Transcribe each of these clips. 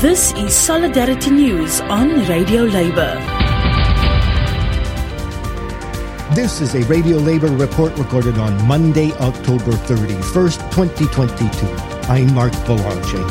This is Solidarity News on Radio Labour. This is a Radio Labour report recorded on Monday, October 31st, 2022. I'm Mark Boulanger.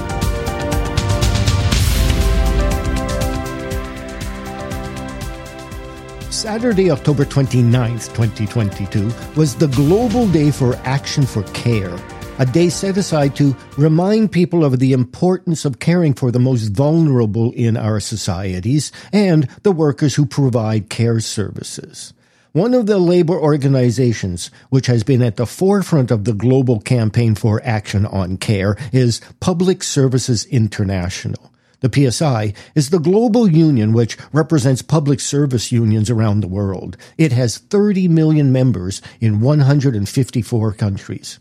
Saturday, October 29th, 2022, was the Global Day for Action for Care, a day set aside to remind people of the importance of caring for the most vulnerable in our societies and the workers who provide care services. One of the labor organizations which has been at the forefront of the global campaign for action on care is Public Services International. The PSI is the global union which represents public service unions around the world. It has 30 million members in 154 countries.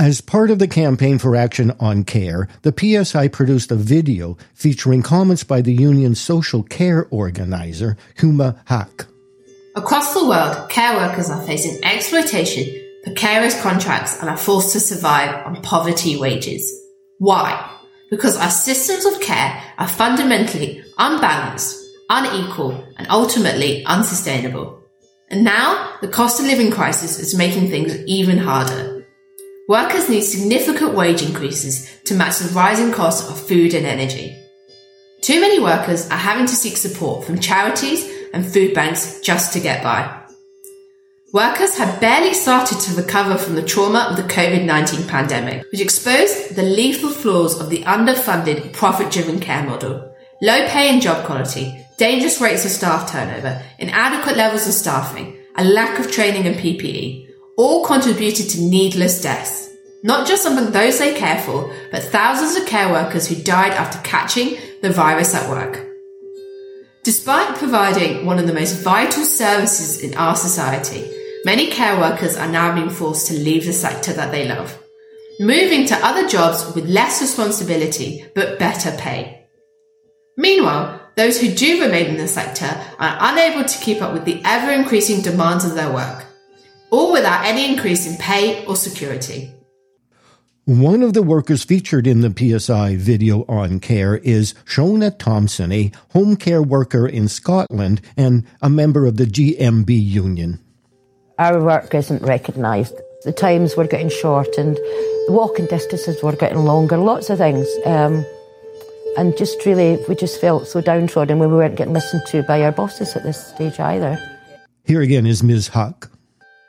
As part of the campaign for action on care, the PSI produced a video featuring comments by the union's social care organizer, Huma Haq. Across the world, care workers are facing exploitation, precarious contracts, and are forced to survive on poverty wages. Why? because our systems of care are fundamentally unbalanced, unequal, and ultimately unsustainable. And now the cost of living crisis is making things even harder. Workers need significant wage increases to match the rising cost of food and energy. Too many workers are having to seek support from charities and food banks just to get by. Workers had barely started to recover from the trauma of the COVID-19 pandemic, which exposed the lethal flaws of the underfunded, profit-driven care model. Low pay and job quality, dangerous rates of staff turnover, inadequate levels of staffing, a lack of training and PPE, all contributed to needless deaths. Not just among those they care for, but thousands of care workers who died after catching the virus at work. Despite providing one of the most vital services in our society, Many care workers are now being forced to leave the sector that they love, moving to other jobs with less responsibility but better pay. Meanwhile, those who do remain in the sector are unable to keep up with the ever increasing demands of their work, all without any increase in pay or security. One of the workers featured in the PSI video on care is Shona Thompson, a home care worker in Scotland and a member of the GMB union our work isn't recognised. The times were getting shortened, the walking distances were getting longer, lots of things. Um, and just really, we just felt so downtrodden when we weren't getting listened to by our bosses at this stage either. Here again is Ms. Haq.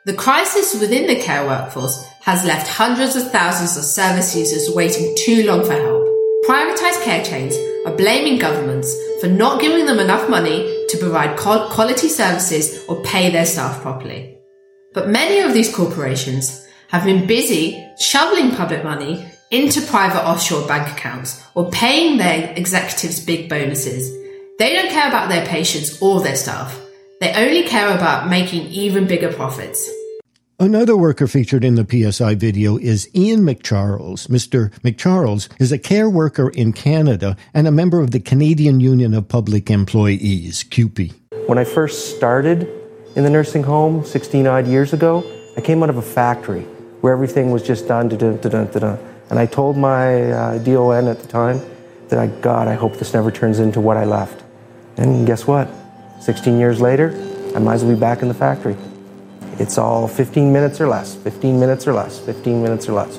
The crisis within the care workforce has left hundreds of thousands of service users waiting too long for help. Privatised care chains are blaming governments for not giving them enough money to provide quality services or pay their staff properly. But many of these corporations have been busy shoveling public money into private offshore bank accounts or paying their executives big bonuses. They don't care about their patients or their staff. They only care about making even bigger profits. Another worker featured in the PSI video is Ian McCharles. Mr. McCharles is a care worker in Canada and a member of the Canadian Union of Public Employees, CUPE. When I first started in the nursing home 16 odd years ago, I came out of a factory where everything was just done, da da da da And I told my uh, DON at the time that I, God, I hope this never turns into what I left. And guess what? 16 years later, I might as well be back in the factory. It's all 15 minutes or less, 15 minutes or less, 15 minutes or less.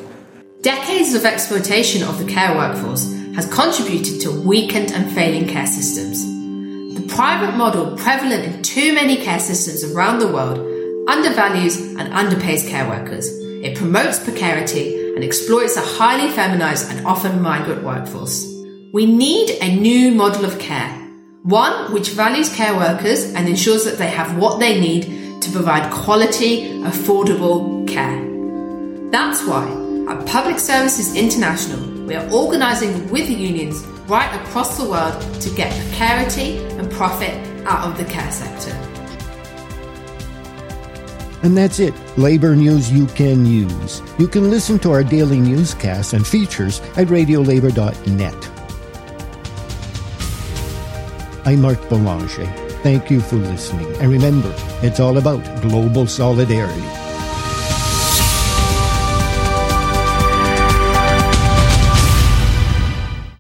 Decades of exploitation of the care workforce has contributed to weakened and failing care systems. The private model prevalent in too many care systems around the world undervalues and underpays care workers. It promotes precarity and exploits a highly feminized and often migrant workforce. We need a new model of care, one which values care workers and ensures that they have what they need to provide quality, affordable care. That's why at Public Services International, we are organising with unions right across the world to get precarity and profit out of the care sector. And that's it. Labor news you can use. You can listen to our daily newscasts and features at radiolabour.net. I'm Mark Boulanger. Thank you for listening. And remember, it's all about global solidarity.